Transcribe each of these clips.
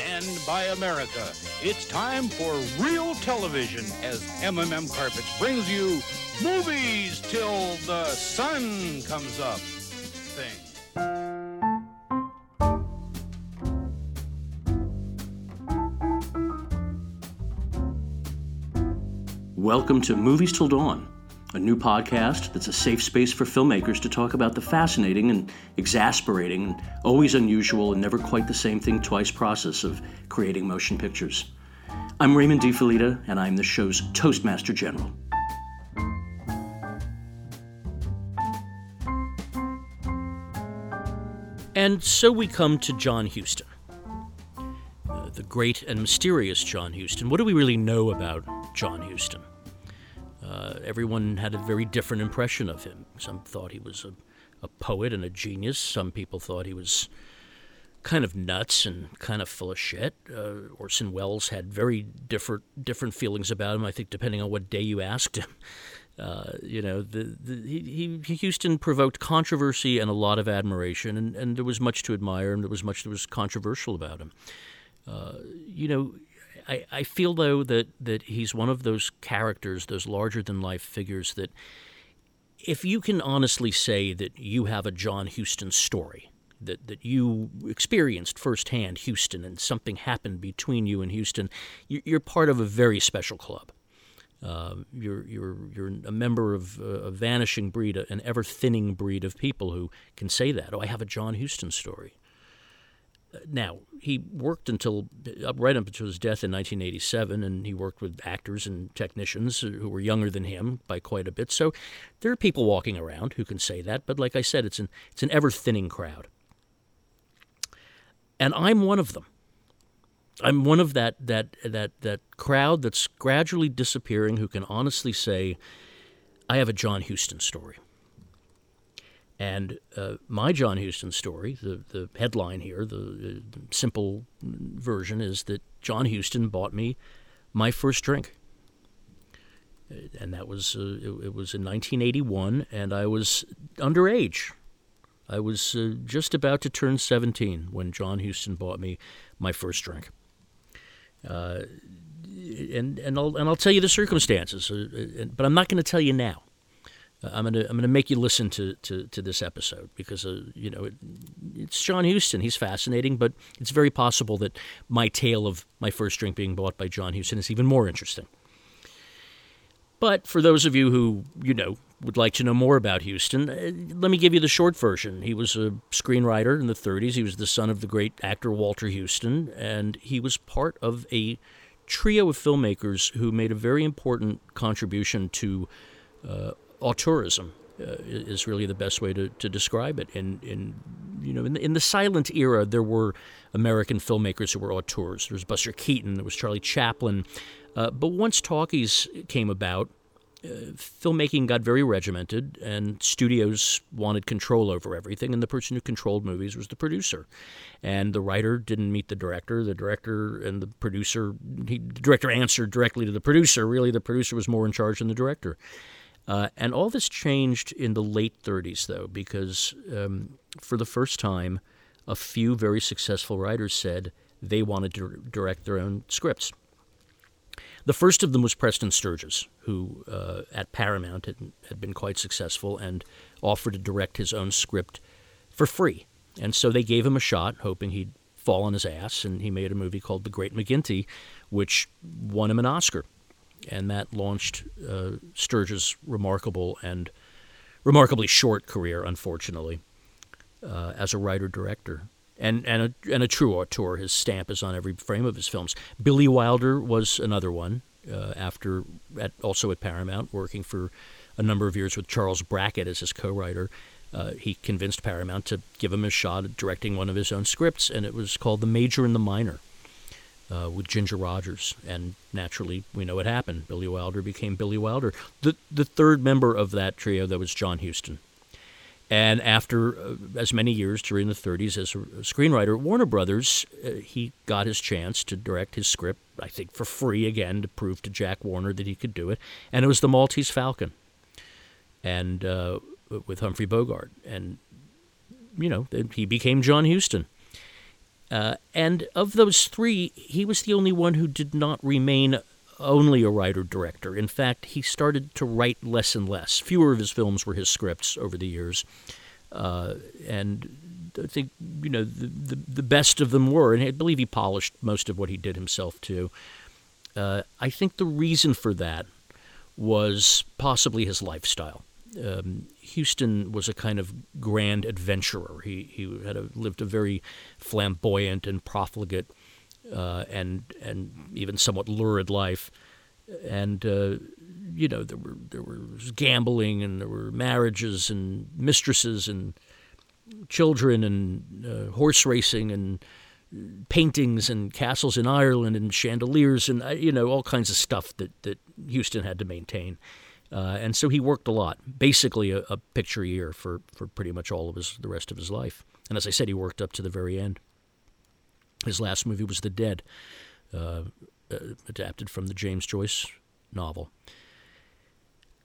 Stand by America. It's time for real television as MMM Carpets brings you movies till the sun comes up. Thing. Welcome to Movies Till Dawn, a new podcast that's a safe space for filmmakers to talk about the fascinating and exasperating and always unusual and never quite the same thing twice process of creating motion pictures. I'm Raymond De Felitta, and I'm the show's Toastmaster General. And so we come to John Huston, uh, the great and mysterious John Huston. What do we really know about John Huston? Uh, everyone had a very different impression of him. Some thought he was a, a poet and a genius. Some people thought he was kind of nuts and kind of full of shit. Uh, Orson Welles had very different different feelings about him. I think depending on what day you asked him. Uh, you know, the, the, he, he, Huston provoked controversy and a lot of admiration, and, and there was much to admire, and there was much that was controversial about him. Uh, you know, I, I feel though that that he's one of those characters, those larger than life figures that if you can honestly say that you have a John Huston story, that, that you experienced firsthand Huston and something happened between you and Huston, you're part of a very special club. Uh, you're, you're, you're a member of a vanishing breed, an ever thinning breed of people who can say that. Oh, I have a John Huston story. Now, he worked until uh, right up until his death in 1987, and he worked with actors and technicians who were younger than him by quite a bit. So there are people walking around who can say that, but like I said, it's an, it's an ever thinning crowd. And I'm one of them. I'm one of that that that that crowd that's gradually disappearing who can honestly say, I have a John Huston story. And uh, my John Huston story, the, the headline here, the, the, simple version is that John Huston bought me my first drink. And that was, uh, it, it, was in 1981, and I was underage. I was uh, just about to turn 17 when John Huston bought me my first drink. Uh, and and I'll and I'll tell you the circumstances, uh, but I'm not going to tell you now. I'm gonna I'm gonna make you listen to to, to this episode because uh, you know it, it's John Huston. He's fascinating, but it's very possible that my tale of my first drink being bought by John Huston is even more interesting. But for those of you who you know would like to know more about Huston, uh, let me give you the short version. He was a screenwriter in the 30s. He was the son of the great actor Walter Huston, and he was part of a trio of filmmakers who made a very important contribution to uh, auteurism. Uh, is really the best way to, to describe it. In, in you know, in the, in the silent era, there were American filmmakers who were auteurs. There was Buster Keaton, there was Charlie Chaplin. Uh, but once talkies came about, uh, filmmaking got very regimented, and studios wanted control over everything. And the person who controlled movies was the producer, and the writer didn't meet the director. The director and the producer, he, the director answered directly to the producer. Really, the producer was more in charge than the director. Uh, and all this changed in the late 30s, though, because um, for the first time, a few very successful writers said they wanted to direct their own scripts. The first of them was Preston Sturges, who uh, at Paramount had, had been quite successful and offered to direct his own script for free. And so they gave him a shot, hoping he'd fall on his ass, and he made a movie called The Great McGinty, which won him an Oscar and that launched uh, Sturges' remarkable and remarkably short career, unfortunately, uh, as a writer director. And, and, a, and a true auteur. His stamp is on every frame of his films. Billy Wilder was another one, uh, after at, also at Paramount, working for a number of years with Charles Brackett as his co writer. Uh, he convinced Paramount to give him a shot at directing one of his own scripts, and it was called The Major and the Minor uh, with Ginger Rogers, and naturally, we know what happened. Billy Wilder became Billy Wilder. The the third member of that trio that was John Huston, and after uh, as many years during the 30s as a screenwriter, Warner Brothers, uh, he got his chance to direct his script, I think for free again, to prove to Jack Warner that he could do it, and it was The Maltese Falcon, and uh, with Humphrey Bogart, and you know he became John Huston Uh, and of those three, he was the only one who did not remain only a writer director. In fact, he started to write less and less. Fewer of his films were his scripts over the years. Uh, and I think, you know, the, the, the, best of them were, and I believe he polished most of what he did himself too. Uh, I think the reason for that was possibly his lifestyle. Um, Huston was a kind of grand adventurer. He he had a, lived a very flamboyant and profligate uh, and and even somewhat lurid life. And uh, you know there were there was gambling and there were marriages and mistresses and children and uh, horse racing and paintings and castles in Ireland and chandeliers and uh, you know all kinds of stuff that that Huston had to maintain. Uh, and so he worked a lot, basically a, a, picture a year for, for pretty much all of his the rest of his life. And as I said, he worked up to the very end. His last movie was The Dead, uh, uh, adapted from the James Joyce novel.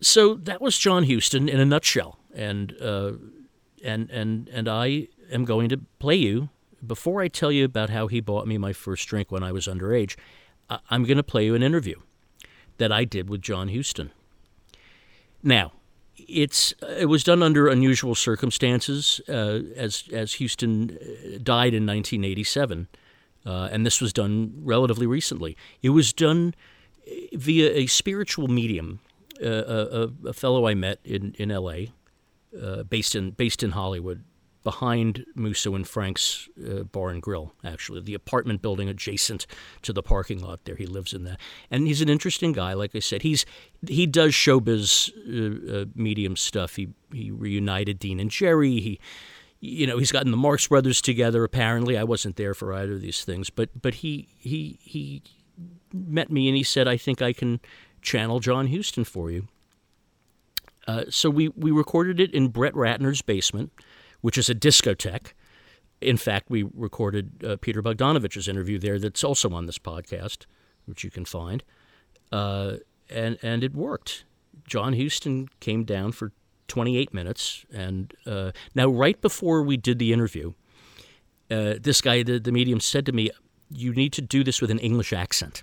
So that was John Huston in a nutshell, and uh, and and and I am going to play you. Before I tell you about how he bought me my first drink when I was underage, I'm going to play you an interview that I did with John Huston. Now, it's it was done under unusual circumstances, uh, as as Huston uh, died in 1987, uh, and this was done relatively recently. It was done uh, via a spiritual medium, uh, a, a, fellow I met in in L.A., uh, based in based in Hollywood, behind Musso and Frank's uh, Bar and Grill, actually, the apartment building adjacent to the parking lot there. He lives in that. And he's an interesting guy, like I said. He's He does showbiz uh, uh, medium stuff. He, he reunited Dean and Jerry. He you know, he's gotten the Marx Brothers together. Apparently, I wasn't there for either of these things, but but he he he met me and he said, "I think I can channel John Huston for you." Uh, so we we recorded it in Brett Ratner's basement which is a discotheque. In fact, we recorded uh, Peter Bogdanovich's interview there that's also on this podcast, which you can find. Uh, and, and it worked. John Huston came down for 28 minutes. And uh, now, right before we did the interview, uh, this guy, the, the medium, said to me, You need to do this with an English accent.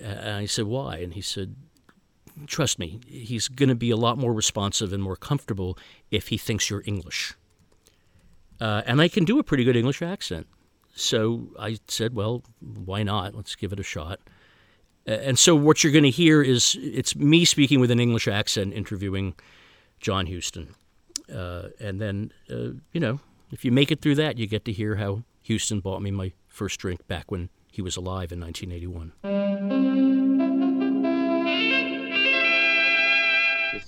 And I said, Why? And he said, trust me, he's going to be a lot more responsive and more comfortable if he thinks you're English. Uh, and I can do a pretty good English accent. So I said, well, why not? Let's give it a shot. And so what you're going to hear is it's me speaking with an English accent interviewing John Huston. Uh, and then, uh, you know, if you make it through that, you get to hear how Huston bought me my first drink back when he was alive in 1981.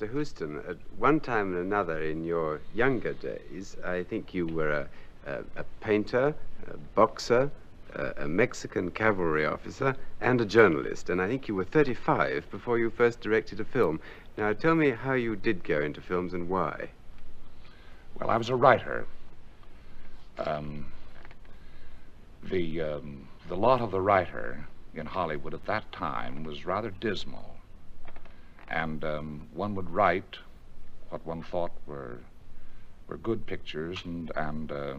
Mr. Huston, at one time or another in your younger days, I think you were a, a, a painter, a boxer, a, a, Mexican cavalry officer, and a journalist. And I think you were 35 before you first directed a film. Now, tell me how you did go into films and why. Well, I was a writer. Um, the, um, the lot of the writer in Hollywood at that time was rather dismal and um, one would write what one thought were were good pictures, and and uh,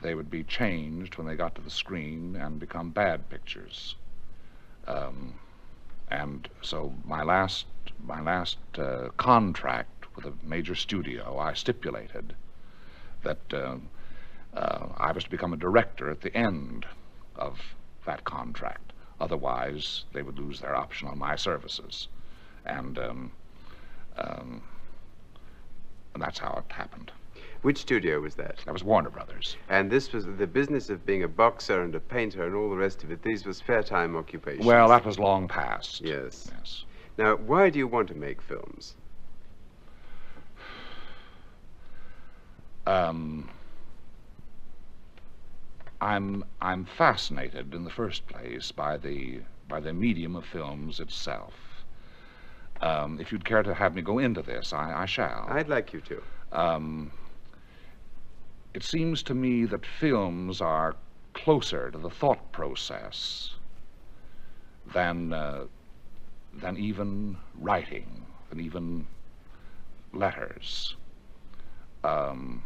they would be changed when they got to the screen and become bad pictures. Um, and so my last my last uh, contract with a major studio, I stipulated that uh, uh I was to become a director at the end of that contract. Otherwise, they would lose their option on my services and um, um, and that's how it happened. Which studio was that? That was Warner Brothers. And this was the business of being a boxer and a painter and all the rest of it. These was fair time occupations. Well, that was long past. Yes. Yes. Now, why do you want to make films? Um, I'm I'm fascinated in the first place by the by the medium of films itself. Um, if you'd care to have me go into this, I, I shall. I'd like you to. Um, it seems to me that films are closer to the thought process than uh, than even writing, than even letters. Um,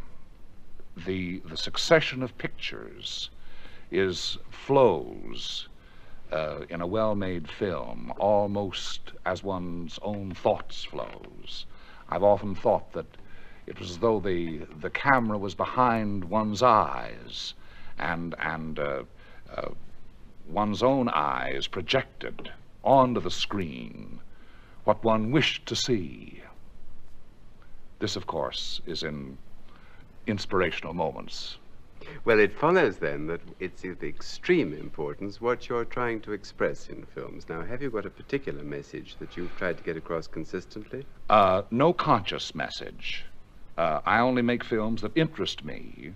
the the succession of pictures is flows uh, in a well-made film almost as one's own thoughts flows. I've often thought that it was as though the the camera was behind one's eyes, and and uh, uh, one's own eyes projected onto the screen what one wished to see. This, of course, is in inspirational moments. Well, it follows then that it's of extreme importance what you're trying to express in films. Now, have you got a particular message that you've tried to get across consistently? Uh, no conscious message. Uh, I only make films that interest me,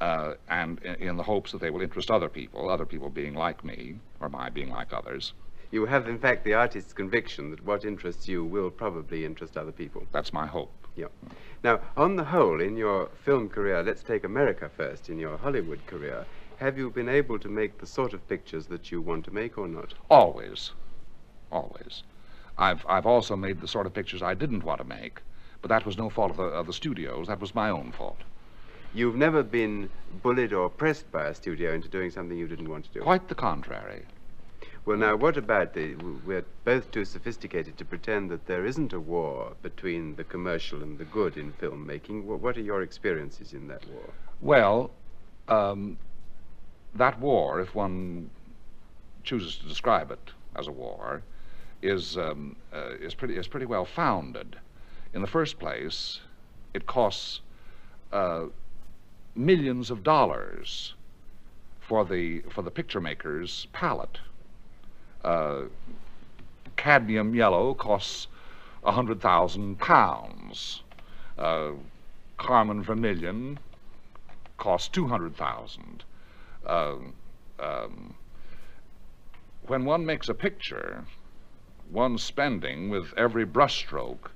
uh, and in, in the hopes that they will interest other people, other people being like me, or my being like others. You have, in fact, the artist's conviction that what interests you will probably interest other people. That's my hope. Yeah. Now, on the whole, in your film career, let's take America first, in your Hollywood career, have you been able to make the sort of pictures that you want to make or not? Always. Always. I've, I've also made the sort of pictures I didn't want to make, but that was no fault of the, of the studios. That was my own fault. You've never been bullied or pressed by a studio into doing something you didn't want to do? Quite the contrary. Well, now, what about the. We're both too sophisticated to pretend that there isn't a war between the commercial and the good in filmmaking. Wh- What are your experiences in that war? Well, um, that war, if one chooses to describe it as a war, is um, uh, is pretty is pretty well founded. In the first place, it costs uh, millions of dollars for the for the picture maker's palette. Uh, cadmium yellow costs a hundred thousand pounds. Uh, carmine vermilion costs two hundred thousand. Um, um, when one makes a picture, one's spending with every brushstroke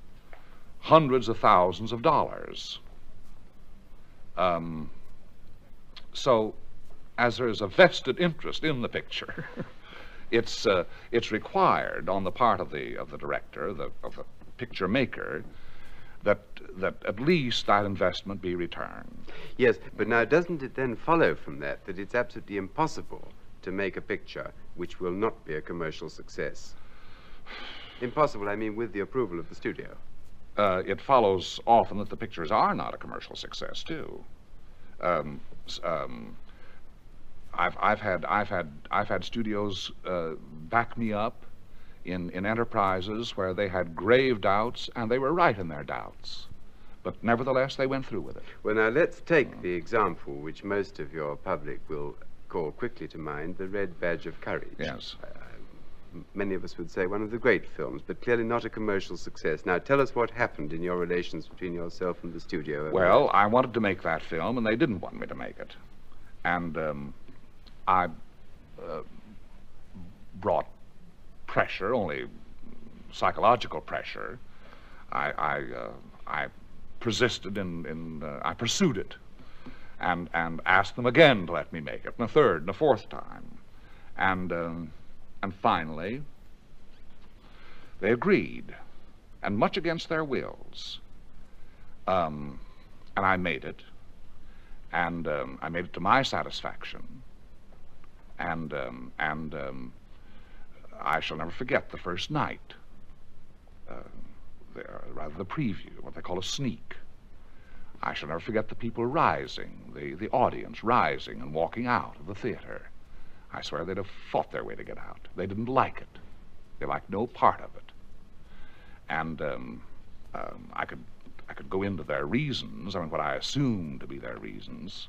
hundreds of thousands of dollars. Um, so, as there is a vested interest in the picture, it's uh, it's required on the part of the of the director, the of the picture maker, that that at least that investment be returned. Yes, but now doesn't it then follow from that that it's absolutely impossible to make a picture which will not be a commercial success? Impossible, I mean, with the approval of the studio. uh, it follows often that the pictures are not a commercial success too. Um, um, I've I've had I've had I've had studios uh, back me up in in enterprises where they had grave doubts and they were right in their doubts, but nevertheless they went through with it. Well, now let's take the example which most of your public will call quickly to mind the Red Badge of Courage. Yes. Uh, many of us would say one of the great films, but clearly not a commercial success. Now, tell us what happened in your relations between yourself and the studio. Well, I wanted to make that film, and they didn't want me to make it. And um, I uh, brought pressure, only psychological pressure. I, I, uh, I persisted in, in uh, I pursued it, and and asked them again to let me make it, and a third, and a fourth time, and um, and finally they agreed, and much against their wills. Um, and I made it, and um, I made it to my satisfaction, and um, and um, I shall never forget the first night, uh, uh, rather the preview, what they call a sneak. I shall never forget the people rising, the, the audience rising and walking out of the theater. I swear they'd have fought their way to get out. They didn't like it. They liked no part of it. And um, um, I could I could go into their reasons, I mean, what I assumed to be their reasons.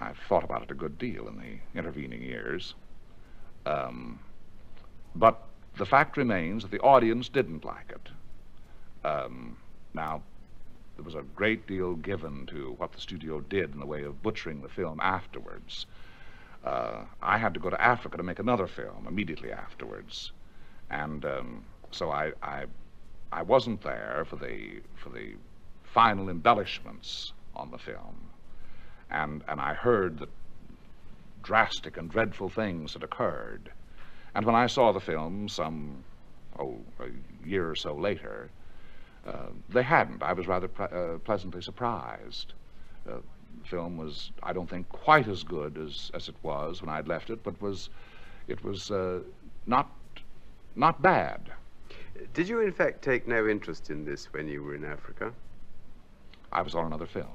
I've thought about it a good deal in the intervening years. Um, but the fact remains that the audience didn't like it. Um, now, there was a great deal given to what the studio did in the way of butchering the film afterwards. Uh, I had to go to Africa to make another film immediately afterwards, and um, so I, I I wasn't there for the for the final embellishments on the film, and and I heard that drastic and dreadful things had occurred, and when I saw the film some oh a year or so later, uh, they hadn't. I was rather uh, pleasantly surprised. Uh, film was, I don't think, quite as good as, as it was when I'd left it, but was, it was uh, not, not bad. Did you, in fact, take no interest in this when you were in Africa? I was on another film.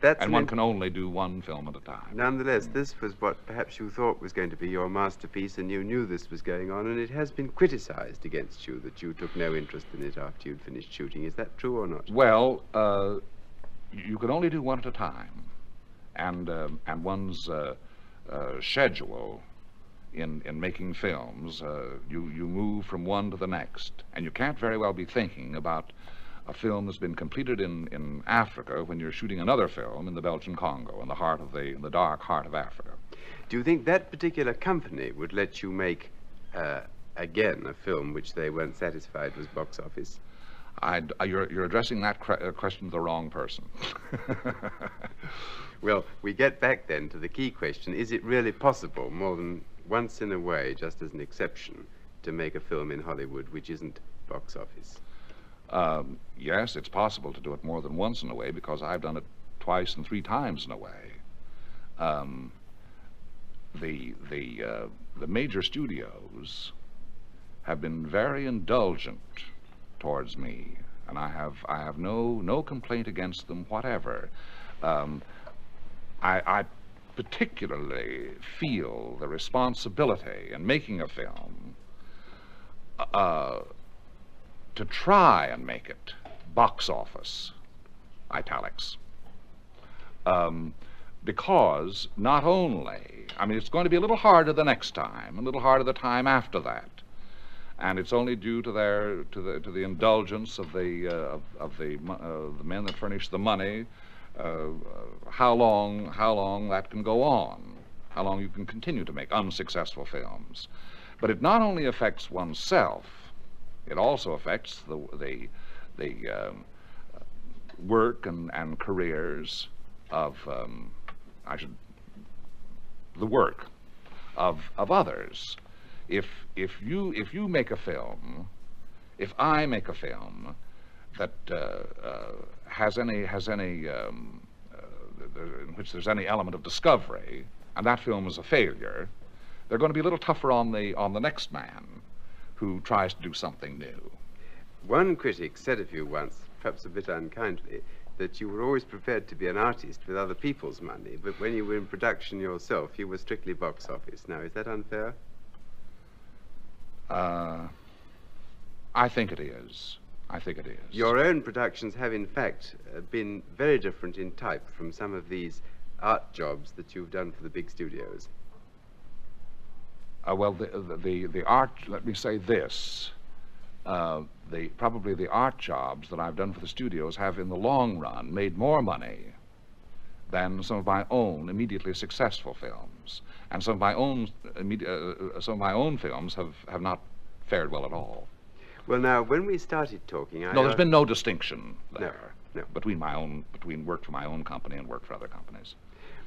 That's and one can only do one film at a time. Nonetheless, this was what perhaps you thought was going to be your masterpiece, and you knew this was going on, and it has been criticized against you that you took no interest in it after you'd finished shooting. Is that true or not? Well, uh, you can only do one at a time, and um and one's uh, uh, schedule in in making films, uh, you you move from one to the next, and you can't very well be thinking about a film that's been completed in, in Africa when you're shooting another film in the Belgian Congo, in the heart of the in the dark heart of Africa. Do you think that particular company would let you make, uh, again, a film which they weren't satisfied was box office? Uh, you're, you're addressing that uh, question to the wrong person. Well, we get back then to the key question is it really possible, more than once in a way, just as an exception, to make a film in Hollywood which isn't box office? Um, yes, it's possible to do it more than once in a way because I've done it twice and three times in a way. Um, the the uh, the major studios have been very indulgent towards me, and I have I have no no complaint against them whatever. Um, I, I particularly feel the responsibility in making a film. Uh, to try and make it box office, italics. Um, because not only, I mean, it's going to be a little harder the next time, a little harder the time after that, and it's only due to their to the to the indulgence of the uh, of, of the uh, the men that furnish the money. Uh, uh, how long how long that can go on, how long you can continue to make unsuccessful films, but it not only affects oneself it also affects the the the um, work and, and careers of um, I should the work of of others. If if you if you make a film, if I make a film that uh, uh, has any has any um, uh, in which there's any element of discovery, and that film is a failure, they're going to be a little tougher on the on the next man who tries to do something new. One critic said of you once, perhaps a bit unkindly, that you were always prepared to be an artist with other people's money, but when you were in production yourself, you were strictly box office. Now, is that unfair? Uh, I think it is. I think it is. Your own productions have, in fact, uh, been very different in type from some of these art jobs that you've done for the big studios. Uh, well, the, the the art. Let me say this: uh, the probably the art jobs that I've done for the studios have, in the long run, made more money than some of my own immediately successful films, and some of my own immedi- uh, uh, some of my own films have have not fared well at all. Well, now, when we started talking, I No, there's asked- been no distinction No, there no. between my own between work for my own company and work for other companies.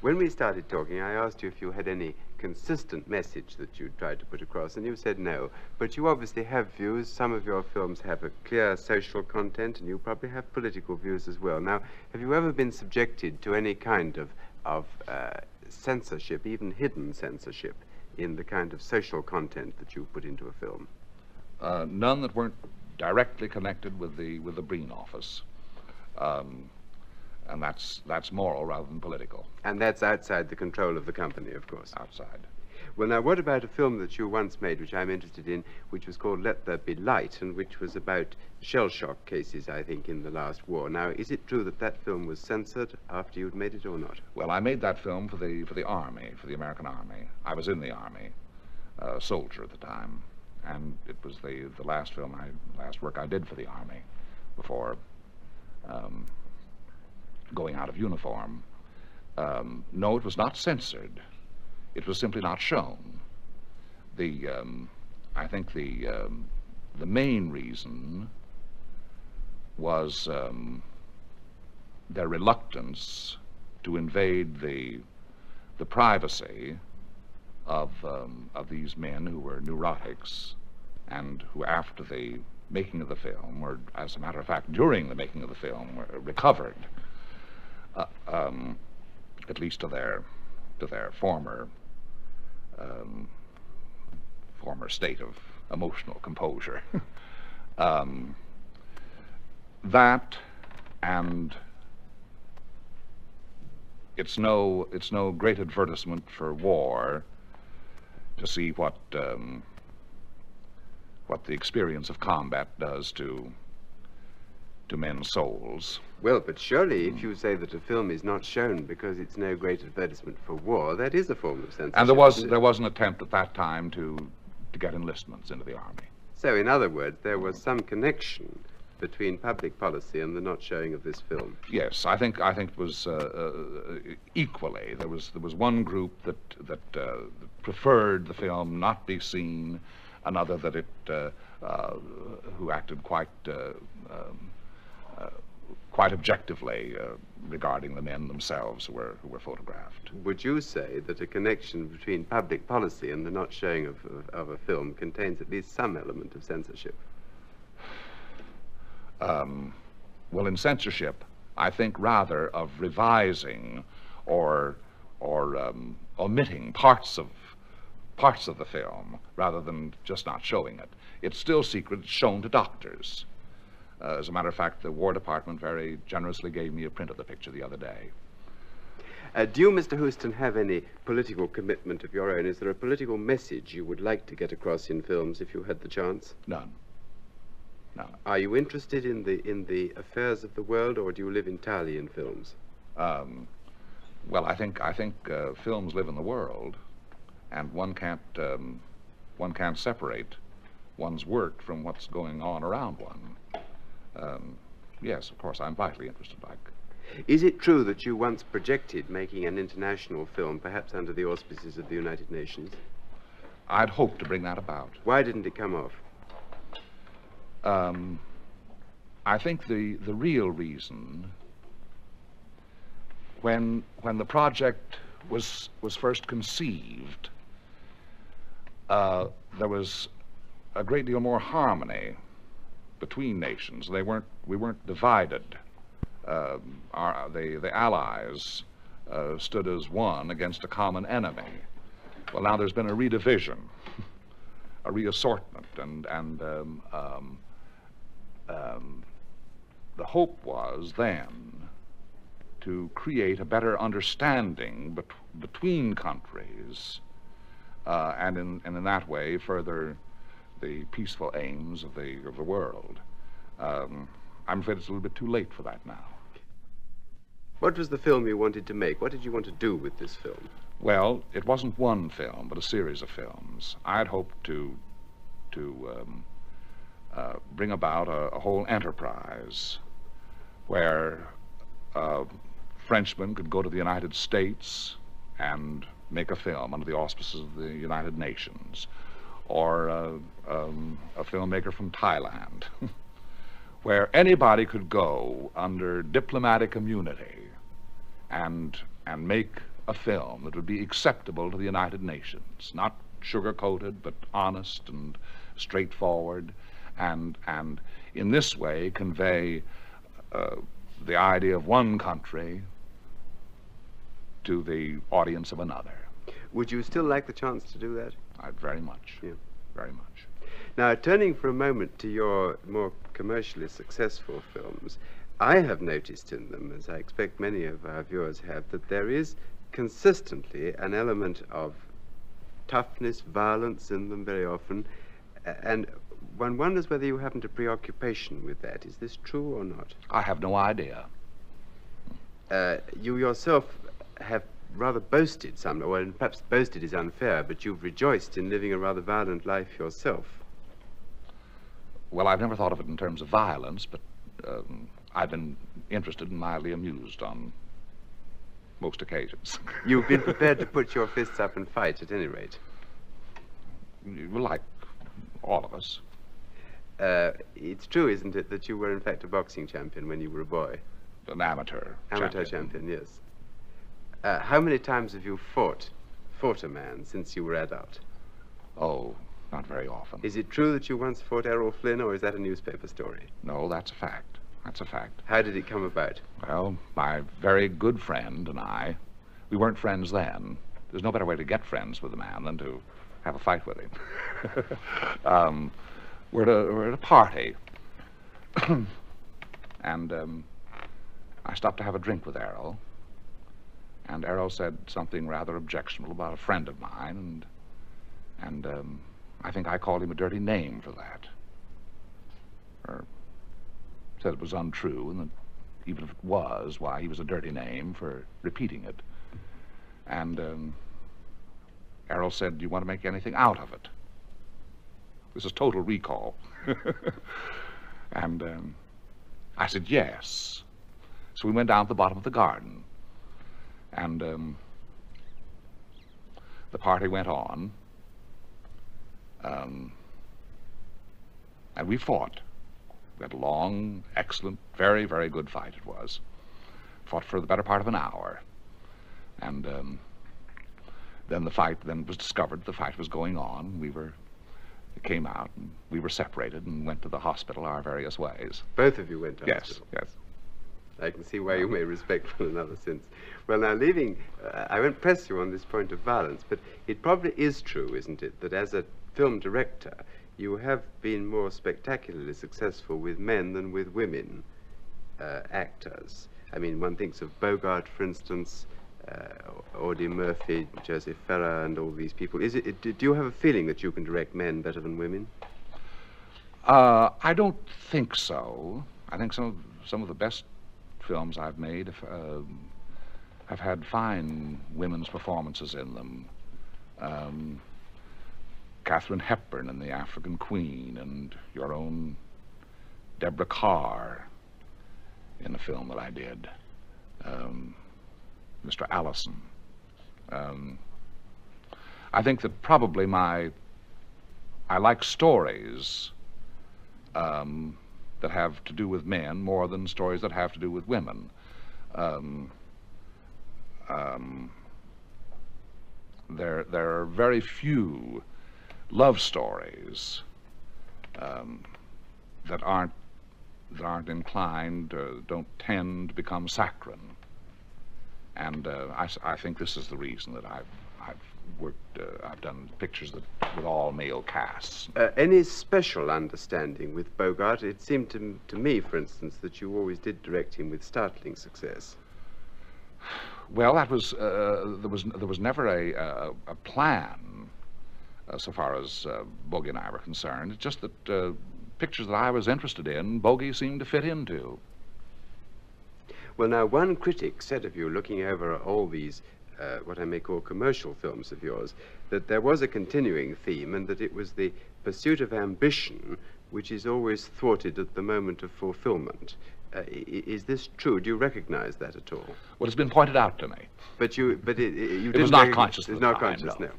When we started talking, I asked you if you had any consistent message that you tried to put across, and you said no. But you obviously have views. Some of your films have a clear social content, and you probably have political views as well. Now, have you ever been subjected to any kind of, of uh, censorship, even hidden censorship, in the kind of social content that you put into a film? Uh, none that weren't directly connected with the with the Breen office, um, and that's that's moral rather than political. And that's outside the control of the company, of course. Outside. Well, now, what about a film that you once made, which I'm interested in, which was called Let There Be Light, and which was about shell shock cases, I think, in the last war? Now, is it true that that film was censored after you'd made it or not? Well, I made that film for the for the army, for the American army. I was in the army, a soldier at the time, and it was the the last film I last work I did for the army before um, going out of uniform. Um, no, it was not censored. It was simply not shown. The um, I think the um, the main reason was um, their reluctance to invade the the privacy of um, of these men who were neurotics and who, after the making of the film, or as a matter of fact, during the making of the film, were recovered. Uh, um, at least to their to their former um, former state of emotional composure. um, that and it's no it's no great advertisement for war to see what um, what the experience of combat does to to men's souls. Well, but surely if you say that a film is not shown because it's no great advertisement for war, that is a form of censorship. And there was there was an attempt at that time to to get enlistments into the army. So, in other words, there was some connection between public policy and the not showing of this film. Yes, I think I think it was uh, uh, equally. There was there was one group that that uh, preferred the film not be seen, another that it uh, uh, who acted quite uh, um, quite objectively uh, regarding the men themselves who were who were photographed. Would you say that a connection between public policy and the not showing of, of, of a film contains at least some element of censorship? um, well, in censorship, I think rather of revising or or um, omitting parts of parts of the film rather than just not showing it. It's still secret. It's shown to doctors. Uh, as a matter of fact, the War Department very generously gave me a print of the picture the other day. Uh, do you, Mr. Huston, have any political commitment of your own? Is there a political message you would like to get across in films if you had the chance? None. None. Are you interested in the in the affairs of the world, or do you live entirely in films? Um, well, I think I think uh, films live in the world, and one can't um, one can't separate one's work from what's going on around one. Um, yes, of course, I'm vitally interested. Like, Is it true that you once projected making an international film, perhaps under the auspices of the United Nations? I'd hoped to bring that about. Why didn't it come off? Um, I think the the real reason when when the project was was first conceived, uh, there was a great deal more harmony between nations. They weren't we weren't divided. Um, our, the the Allies uh, stood as one against a common enemy. Well, now there's been a redivision, a reassortment, and and um, um, um, the hope was then to create a better understanding bet- between countries, uh, and in and in that way further the peaceful aims of the of the world. Um, I'm afraid it's a little bit too late for that now. What was the film you wanted to make? What did you want to do with this film? Well, it wasn't one film, but a series of films. I had hoped to to um, uh, bring about a, a whole enterprise where uh, Frenchmen could go to the United States and make a film under the auspices of the United Nations, or uh, um, a filmmaker from Thailand, where anybody could go under diplomatic immunity and and make a film that would be acceptable to the United Nations, not sugar-coated, but honest and straightforward, and and in this way convey uh, the idea of one country to the audience of another. Would you still like the chance to do that? I very much, Yeah. very much. Now, turning for a moment to your more commercially successful films, I have noticed in them, as I expect many of our viewers have, that there is consistently an element of toughness, violence in them very often, and one wonders whether you haven't a preoccupation with that. Is this true or not? I have no idea. Uh, you yourself have rather boasted some, well, perhaps boasted is unfair, but you've rejoiced in living a rather violent life yourself. Well, I've never thought of it in terms of violence, but um, I've been interested and mildly amused on most occasions. You've been prepared to put your fists up and fight, at any rate. like all of us. Uh, it's true, isn't it, that you were in fact a boxing champion when you were a boy? An amateur. Amateur champion, yes. Uh, how many times have you fought, fought a man since you were adult? Oh, not very often. Is it true that you once fought Errol Flynn, or is that a newspaper story? No, that's a fact. That's a fact. How did it come about? Well, my very good friend and I we weren't friends then. There's no better way to get friends with a man than to have a fight with him. um, we're, at a, we're at a party. and um, I stopped to have a drink with Errol. And Errol said something rather objectionable about a friend of mine, and and um, I think I called him a dirty name for that. Or said it was untrue, and that even if it was, why, he was a dirty name for repeating it. And um, Errol said, Do you want to make anything out of it? This is total recall. and um, I said, Yes. So we went down to the bottom of the garden. And um, the party went on. Um, and we fought. We had a long, excellent, very, very good fight it was. Fought for the better part of an hour. And um, then the fight then it was discovered the fight was going on. We were it came out and we were separated and went to the hospital our various ways. Both of you went to Yes, hospital? yes. I can see why you may respect one another since. Well, now, leaving, uh, I won't press you on this point of violence, but it probably is true, isn't it, that as a film director, you have been more spectacularly successful with men than with women uh, actors. I mean, one thinks of Bogart, for instance, uh, Audie Murphy, Joseph Ferrer, and all these people. Is it, do you have a feeling that you can direct men better than women? Uh, I don't think so. I think some of, some of the best films I've made have, um have had fine women's performances in them. Um, Katharine Hepburn and The African Queen, and your own Deborah Kerr in a film that I did. Um, Mr. Allison. Um, I think that probably my I like stories um, that have to do with men more than stories that have to do with women. Um, um, there, there are very few love stories um, that aren't that aren't inclined, uh, don't tend to become saccharine. And uh, I, I think this is the reason that I've I've worked uh, I've done pictures that with all male casts. Uh, any special understanding with Bogart? It seemed to, to me, for instance, that you always did direct him with startling success. Well, that was uh, there was there was never a a, a plan, uh, so far as uh, Bogey and I were concerned. It's just that uh, pictures that I was interested in, Bogey seemed to fit into. Well, now, one critic said of you, looking over all these, uh, what I may call commercial films of yours, that there was a continuing theme and that it was the pursuit of ambition which is always thwarted at the moment of fulfillment. Uh, is this true? Do you recognize that at all? Well, it's been pointed out to me. But you, but it, it- you It was not conscious It's not time, conscious, no.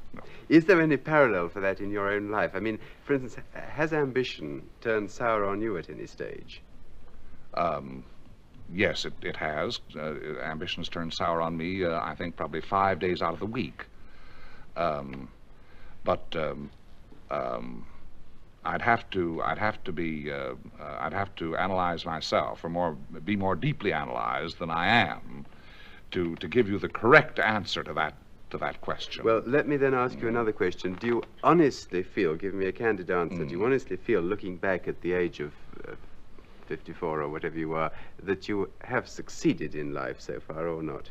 Is there any parallel for that in your own life? I mean, for instance, has ambition turned sour on you at any stage? Um, yes, it, it has. Uh, ambition has turned sour on me, uh, I think, probably five days out of the week. Um, but um, um, I'd have to, I'd have to be, uh, uh, I'd have to analyze myself, or more, be more deeply analyzed than I am, to to give you the correct answer to that to that question. Well, let me then ask you another question. Do you honestly feel, give me a candid answer, do you Mm. honestly feel, looking back at the age of uh, 54 or whatever you are, that you have succeeded in life so far or not?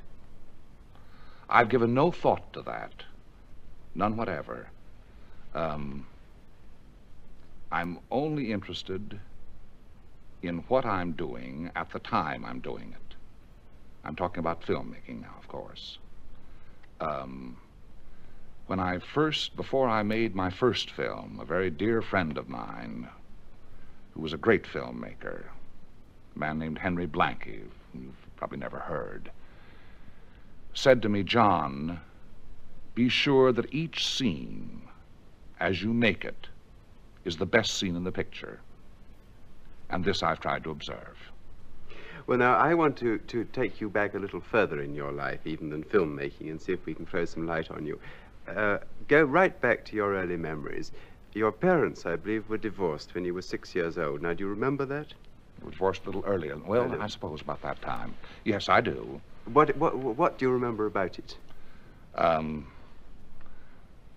I've given no thought to that, none whatever. Um, I'm only interested in what I'm doing at the time I'm doing it. I'm talking about filmmaking now, of course. Um, when I first, before I made my first film, a very dear friend of mine, who was a great filmmaker, a man named Henry Blanke, who you've probably never heard, said to me, John, be sure that each scene, as you make it, is the best scene in the picture. And this I've tried to observe. Well, now, I want to, to take you back a little further in your life, even than filmmaking, and see if we can throw some light on you. Uh, go right back to your early memories. Your parents, I believe, were divorced when you were six years old. Now, do you remember that? I divorced a little earlier. Well, Earlier. I suppose about that time. Yes, I do. What, what, what do you remember about it? Um,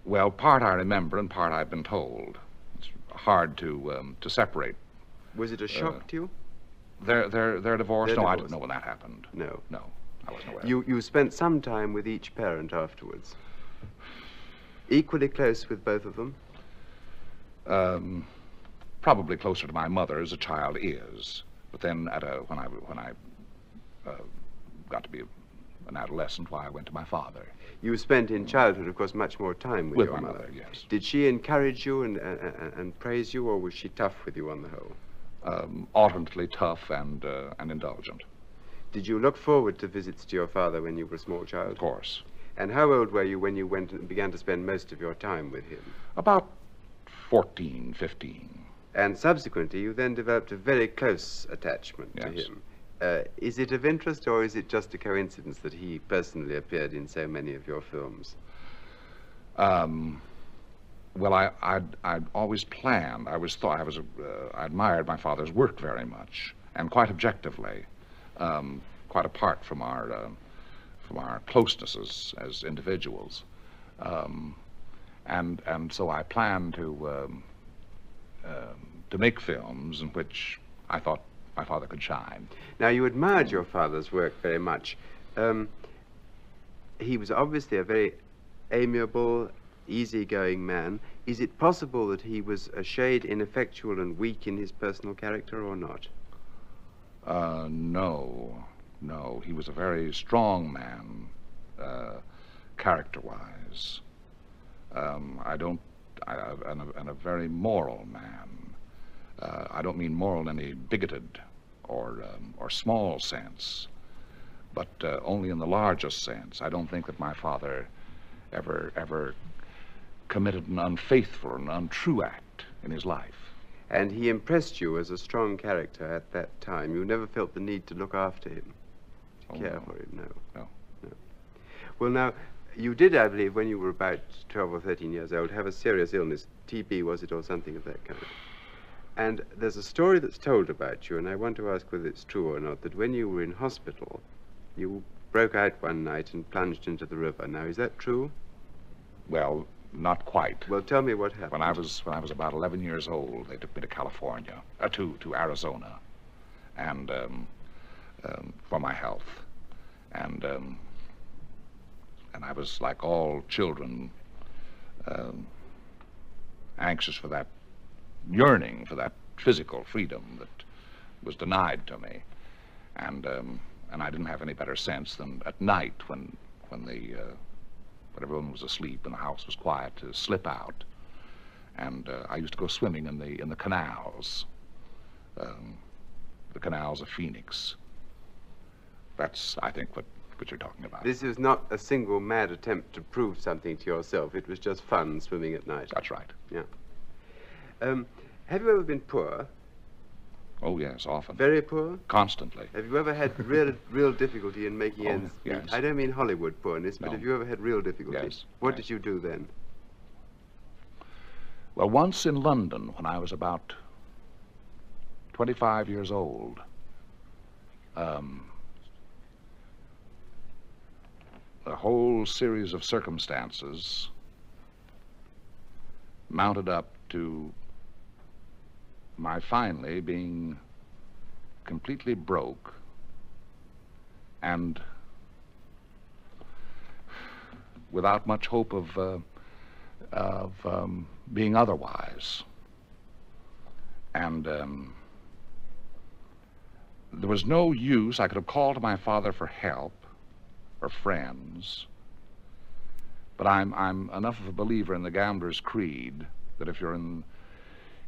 well, part I remember and part I've been told. Hard to um, to separate. Was it a shock Uh, to you? Their their their divorce? Their no, I divorce. didn't know when that happened. No. No, I wasn't aware. You, you spent some time with each parent afterwards. Equally close with both of them? um, probably closer to my mother as a child is, but then at a when I when I uh, got to be an adolescent, why I went to my father You spent in childhood, of course, much more time with, with your my mother. mother. Yes, Did she encourage you and, and, and- praise you, or was she tough with you on the whole? um, alternately tough and uh, and indulgent. Did you look forward to visits to your father when you were a small child? Of course, And how old were you when you went and began to spend most of your time with him? about 14, 15. And subsequently, you then developed a very close attachment to Yes. him. Uh, is it of interest, or is it just a coincidence that he personally appeared in so many of your films? Um, well, I, I'd, I'd always planned. I was thought I was. Uh, I admired my father's work very much, and quite objectively, um, quite apart from our uh, from our closeness as, as individuals, um, and and so I planned to um, um, to make films in which I thought my father could shine. Now, you admired your father's work very much. Um, he was obviously a very amiable, easygoing man. Is it possible that he was a shade ineffectual and weak in his personal character, or not? Uh, no, no. He was a very strong man, uh, character-wise. Um, I don't, I, and, a, and a very moral man. Uh, I don't mean moral in any bigoted or um, or small sense, but uh, only in the largest sense. I don't think that my father ever ever committed an unfaithful and untrue act in his life. And he impressed you as a strong character at that time. You never felt the need to look after him, to Oh, care no. for him, no. No. No. Well, now, you did, I believe, when you were about 12 or 13 years old, have a serious illness. TB, was it, or something of that kind? And there's a story that's told about you, and I want to ask whether it's true or not, that when you were in hospital, you broke out one night and plunged into the river. Now, is that true? Well, not quite. Well, tell me what happened. When I was when I was about 11 years old, they took me to California, uh, to to Arizona, and um, um, for my health, and um, and I was like all children, um, anxious for that yearning for that physical freedom that was denied to me, and um, and I didn't have any better sense than at night when when the uh, when everyone was asleep and the house was quiet to slip out. And uh, I used to go swimming in the in the canals, um, the canals of Phoenix. That's, I think, what what you're talking about. This is not a single mad attempt to prove something to yourself. It was just fun swimming at night. That's right. Um, have you ever been poor? Oh yes, often, Very poor? constantly. Have you ever had real, real difficulty in making Oh, ends meet? yes. I don't mean Hollywood poorness, but No. have you ever had real difficulty? Yes, What yes. did you do then? Well, once in London, when I was about 25 years old, um, a whole series of circumstances mounted up to my finally being completely broke and without much hope of uh, of um, being otherwise. And um, there was no use. I could have called to my father for help or friends. But I'm I'm enough of a believer in the gambler's creed that if you're in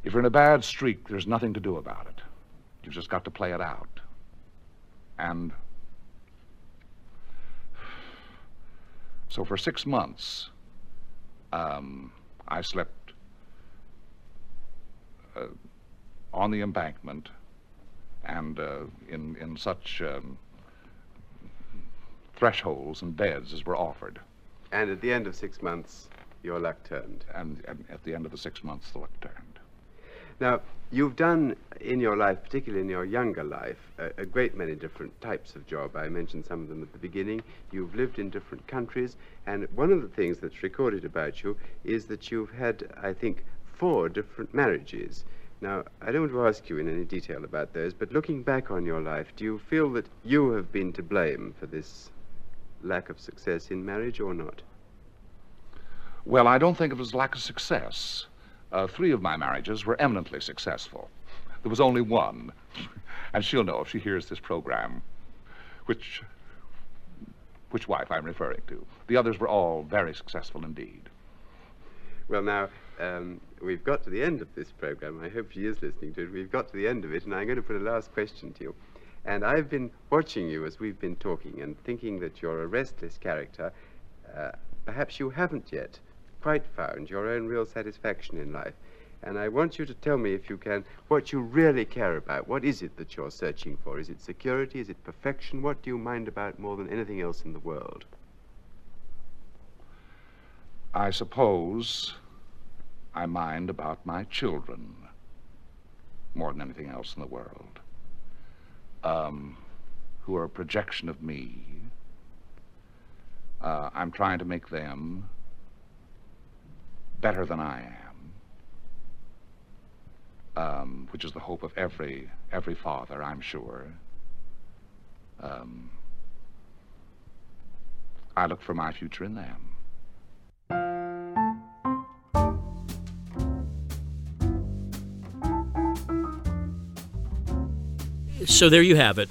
if you're in a bad streak, there's nothing to do about it. You've just got to play it out. And so for six months, um, I slept uh, on the embankment and uh, in, in such um, thresholds and beds as were offered. And at the end of six months, your luck turned. And, and at the end of the six months, the luck turned. Now, you've done in your life, particularly in your younger life, a, a, great many different types of job. I mentioned some of them at the beginning. You've lived in different countries, and one of the things that's recorded about you is that you've had, I think, four different marriages. Now, I don't want to ask you in any detail about those, but looking back on your life, do you feel that you have been to blame for this lack of success in marriage or not? Well, I don't think it was lack of success. Uh, three of my marriages were eminently successful. There was only one, and she'll know if she hears this program, which which wife I'm referring to. The others were all very successful indeed. Well, now, um, we've got to the end of this program. I hope she is listening to it. We've got to the end of it, and I'm going to put a last question to you. And I've been watching you as we've been talking and thinking that you're a restless character. Uh, perhaps you haven't yet quite found your own real satisfaction in life. And I want you to tell me, if you can, what you really care about. What is it that you're searching for? Is it security? Is it perfection? What do you mind about more than anything else in the world? I suppose I mind about my children more than anything else in the world, um, who are a projection of me. Uh, I'm trying to make them better than I am um, which is the hope of every every father, I'm sure. Um, I look for my future in them. So there you have it.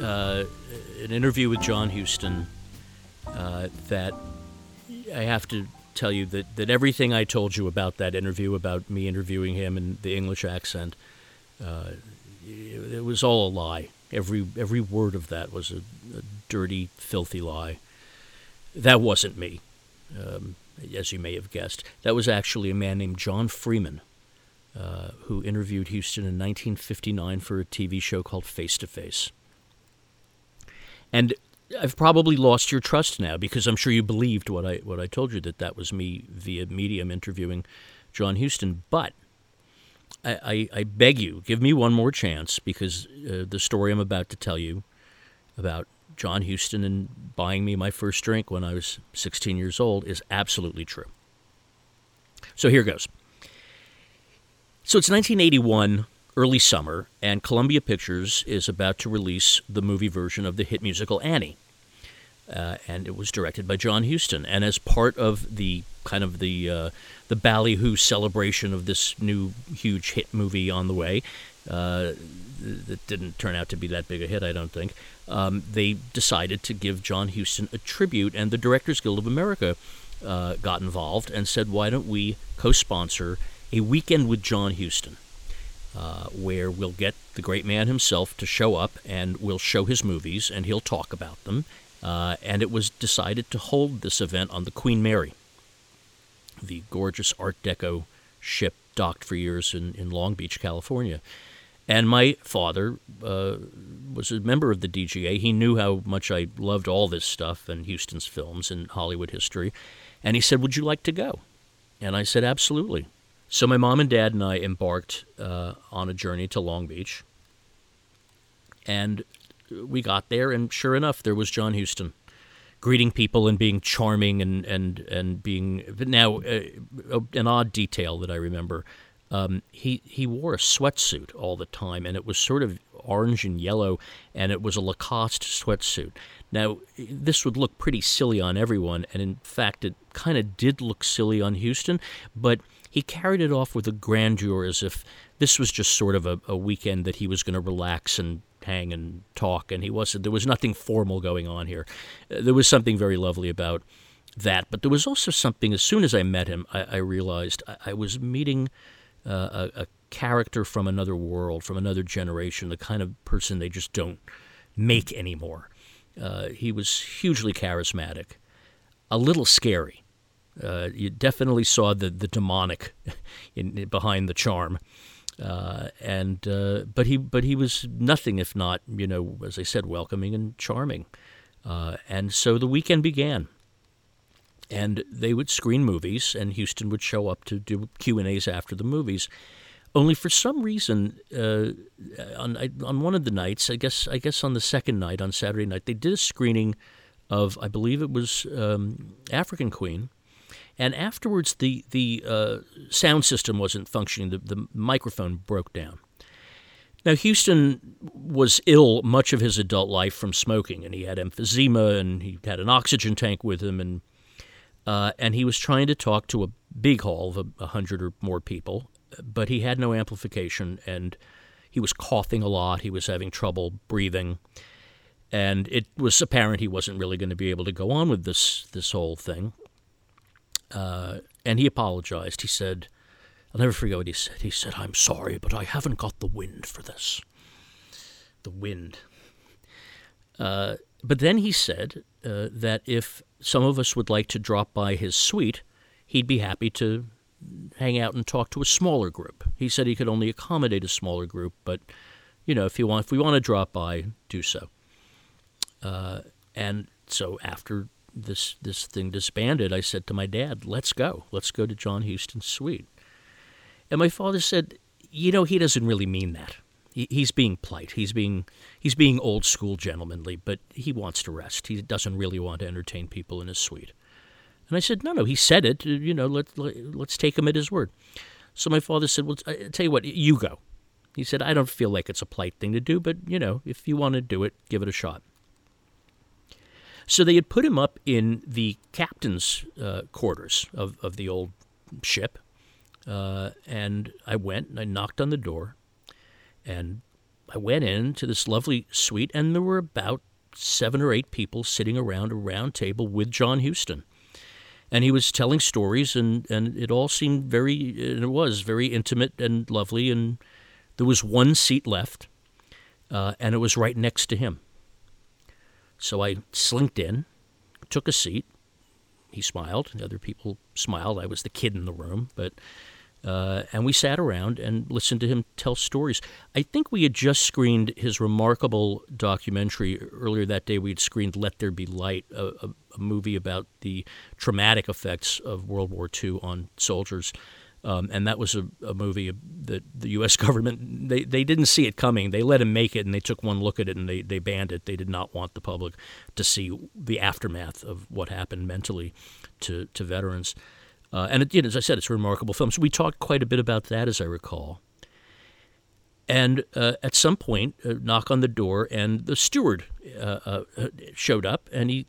Uh, an interview with John Huston uh, that I have to tell you that, that everything I told you about that interview, about me interviewing him and the English accent, uh, it, it, was all a lie. Every every word of that was a, a dirty, filthy lie. That wasn't me, um, as you may have guessed. That was actually a man named John Freeman, uh, who interviewed Huston in 1959 for a TV show called Face to Face. And I've probably lost your trust now because I'm sure you believed what I what I told you that that was me via Medium interviewing John Huston. But I, I, I beg you, give me one more chance because uh, the story I'm about to tell you about John Huston and buying me my first drink when I was 16 years old is absolutely true. So here goes. So it's 1981 early summer, and Columbia Pictures is about to release the movie version of the hit musical Annie. Uh, and it was directed by John Huston. And as part of the kind of the uh, the ballyhoo celebration of this new huge hit movie on the way, uh, that didn't turn out to be that big a hit, I don't think. Um, they decided to give John Huston a tribute, and the Directors Guild of America uh, got involved and said, "Why don't we co-sponsor a weekend with John Huston?" Uh, where we'll get the great man himself to show up and we'll show his movies and he'll talk about them. Uh, and it was decided to hold this event on the Queen Mary, the gorgeous Art Deco ship docked for years in, in Long Beach, California. And my father uh, was a member of the DGA. He knew how much I loved all this stuff and Huston's films and Hollywood history. And he said, Would you like to go? And I said, Absolutely. So my mom and dad and I embarked uh, on a journey to Long Beach. And we got there, and sure enough, there was John Huston, greeting people and being charming and and and being. But now, uh, an odd detail that I remember. Um, he he wore a sweatsuit all the time, and it was sort of orange and yellow, and it was a Lacoste sweatsuit. Now, this would look pretty silly on everyone, and in fact, it kind of did look silly on Huston, but he carried it off with a grandeur as if this was just sort of a, a weekend that he was going to relax and hang and talk. And he wasn't. There was nothing formal going on here. Uh, there was something very lovely about that. But there was also something. As soon as I met him, I, I realized I, I, was meeting uh, a, a character from another world, from another generation, the kind of person they just don't make anymore. Uh, he was hugely charismatic, a little scary. Uh, you definitely saw the the demonic in, behind the charm, uh, and uh, but he but he was nothing if not you know as I said welcoming and charming, uh, and so the weekend began. And they would screen movies, and Huston would show up to do Q and A's after the movies. Only for some reason, uh, on on one of the nights, I guess I guess on the second night, on Saturday night, they did a screening of I believe it was um, African Queen, and afterwards the the uh, sound system wasn't functioning. The, the microphone broke down. Now Huston was ill much of his adult life from smoking, and he had emphysema, and he had an oxygen tank with him, and uh, and he was trying to talk to a big hall of a, hundred or more people, but he had no amplification and he was coughing a lot. He was having trouble breathing. And it was apparent he wasn't really going to be able to go on with this this whole thing. Uh, and he apologized. He said, I'll never forget what he said. He said, I'm sorry, but I haven't got the wind for this. The wind. Uh, but then he said uh, that if some of us would like to drop by his suite, he'd be happy to hang out and talk to a smaller group. He said he could only accommodate a smaller group, but you know, if you want, if we want to drop by, do so. Uh, and so after this this thing disbanded, I said to my dad, "Let's go. Let's go to John Huston's suite." And my father said, "You know, he doesn't really mean that. He, he's being polite. He's being he's being old school gentlemanly, but he wants to rest. He doesn't really want to entertain people in his suite." And I said, no, no, he said it. You know, let, let, us take him at his word. So my father said, well, I tell you what, you go. He said, I don't feel like it's a polite thing to do, but, you know, if you want to do it, give it a shot. So they had put him up in the captain's uh, quarters of, of the old ship. Uh, and I went and I knocked on the door. And I went in to this lovely suite, and there were about seven or eight people sitting around a round table with John Huston. and he was telling stories, and, and it all seemed very, and it was very intimate and lovely. And there was one seat left, uh, and it was right next to him. So I slinked in, took a seat. He smiled. The other people smiled. I was the kid in the room, but uh, and we sat around and listened to him tell stories. I think we had just screened his remarkable documentary earlier that day. We had screened "Let There Be Light," a, a, a movie about the traumatic effects of World War II on soldiers. Um, and that was a, a, movie that the U.S. government they, they didn't see it coming. They let him make it, and they took one look at it and they, they banned it. They did not want the public to see the aftermath of what happened mentally to to veterans. Uh, and it, you know, as I said, it's a remarkable film. So we talked quite a bit about that, as I recall. And uh, at some point, a knock on the door, and the steward uh, uh showed up, and he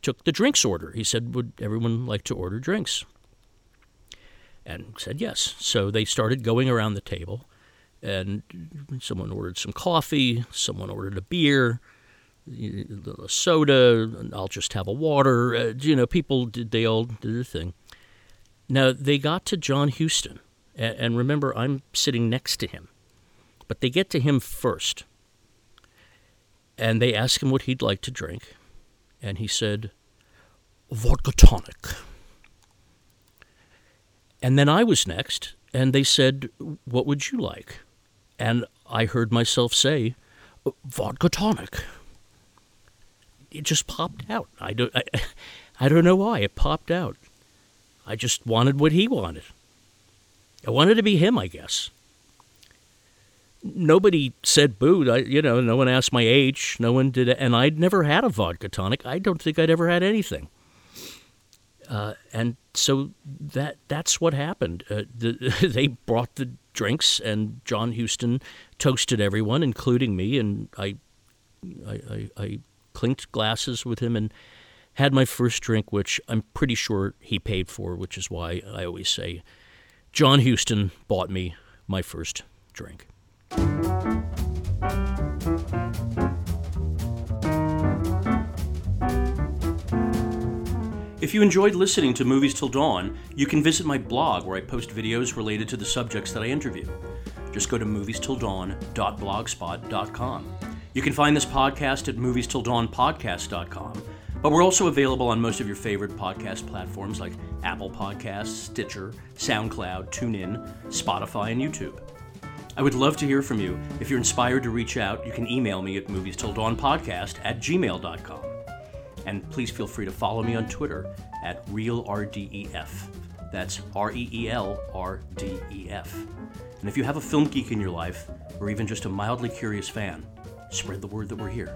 took the drinks order. He said, "Would everyone like to order drinks?" And said yes. So they started going around the table, and someone ordered some coffee, someone ordered a beer, a soda. I'll just have a water. Uh, you know, people did they all did their thing. Now, they got to John Huston, and remember, I'm sitting next to him, but they get to him first. And they ask him what he'd like to drink, and he said, vodka tonic. And then I was next, and they said, What would you like? And I heard myself say, Vodka tonic. It just popped out. I don't, I, I don't know why. It popped out. I just wanted what he wanted. I wanted to be him, I guess. Nobody said boo. I, you know, no one asked my age. No one did, and I'd never had a vodka tonic. I don't think I'd ever had anything. Uh, and so that that's what happened. Uh, the, they brought the drinks, and John Huston toasted everyone, including me, and I, I, I, I clinked glasses with him and had my first drink, which I'm pretty sure he paid for, which is why I always say John Huston bought me my first drink. If you enjoyed listening to Movies Till Dawn, you can visit my blog where I post videos related to the subjects that I interview. Just go to movies-till-dawn.blogspot.com. You can find this podcast at moviestildawnpodcast.com but we're also available on most of your favorite podcast platforms like Apple Podcasts, Stitcher, SoundCloud, TuneIn, Spotify, and YouTube. I would love to hear from you. If you're inspired to reach out, you can email me at movies till dawn podcast at gmail.com. And please feel free to follow me on Twitter at ReelRDEF. That's R E E L R D E F. And if you have a film geek in your life, or even just a mildly curious fan, spread the word that we're here.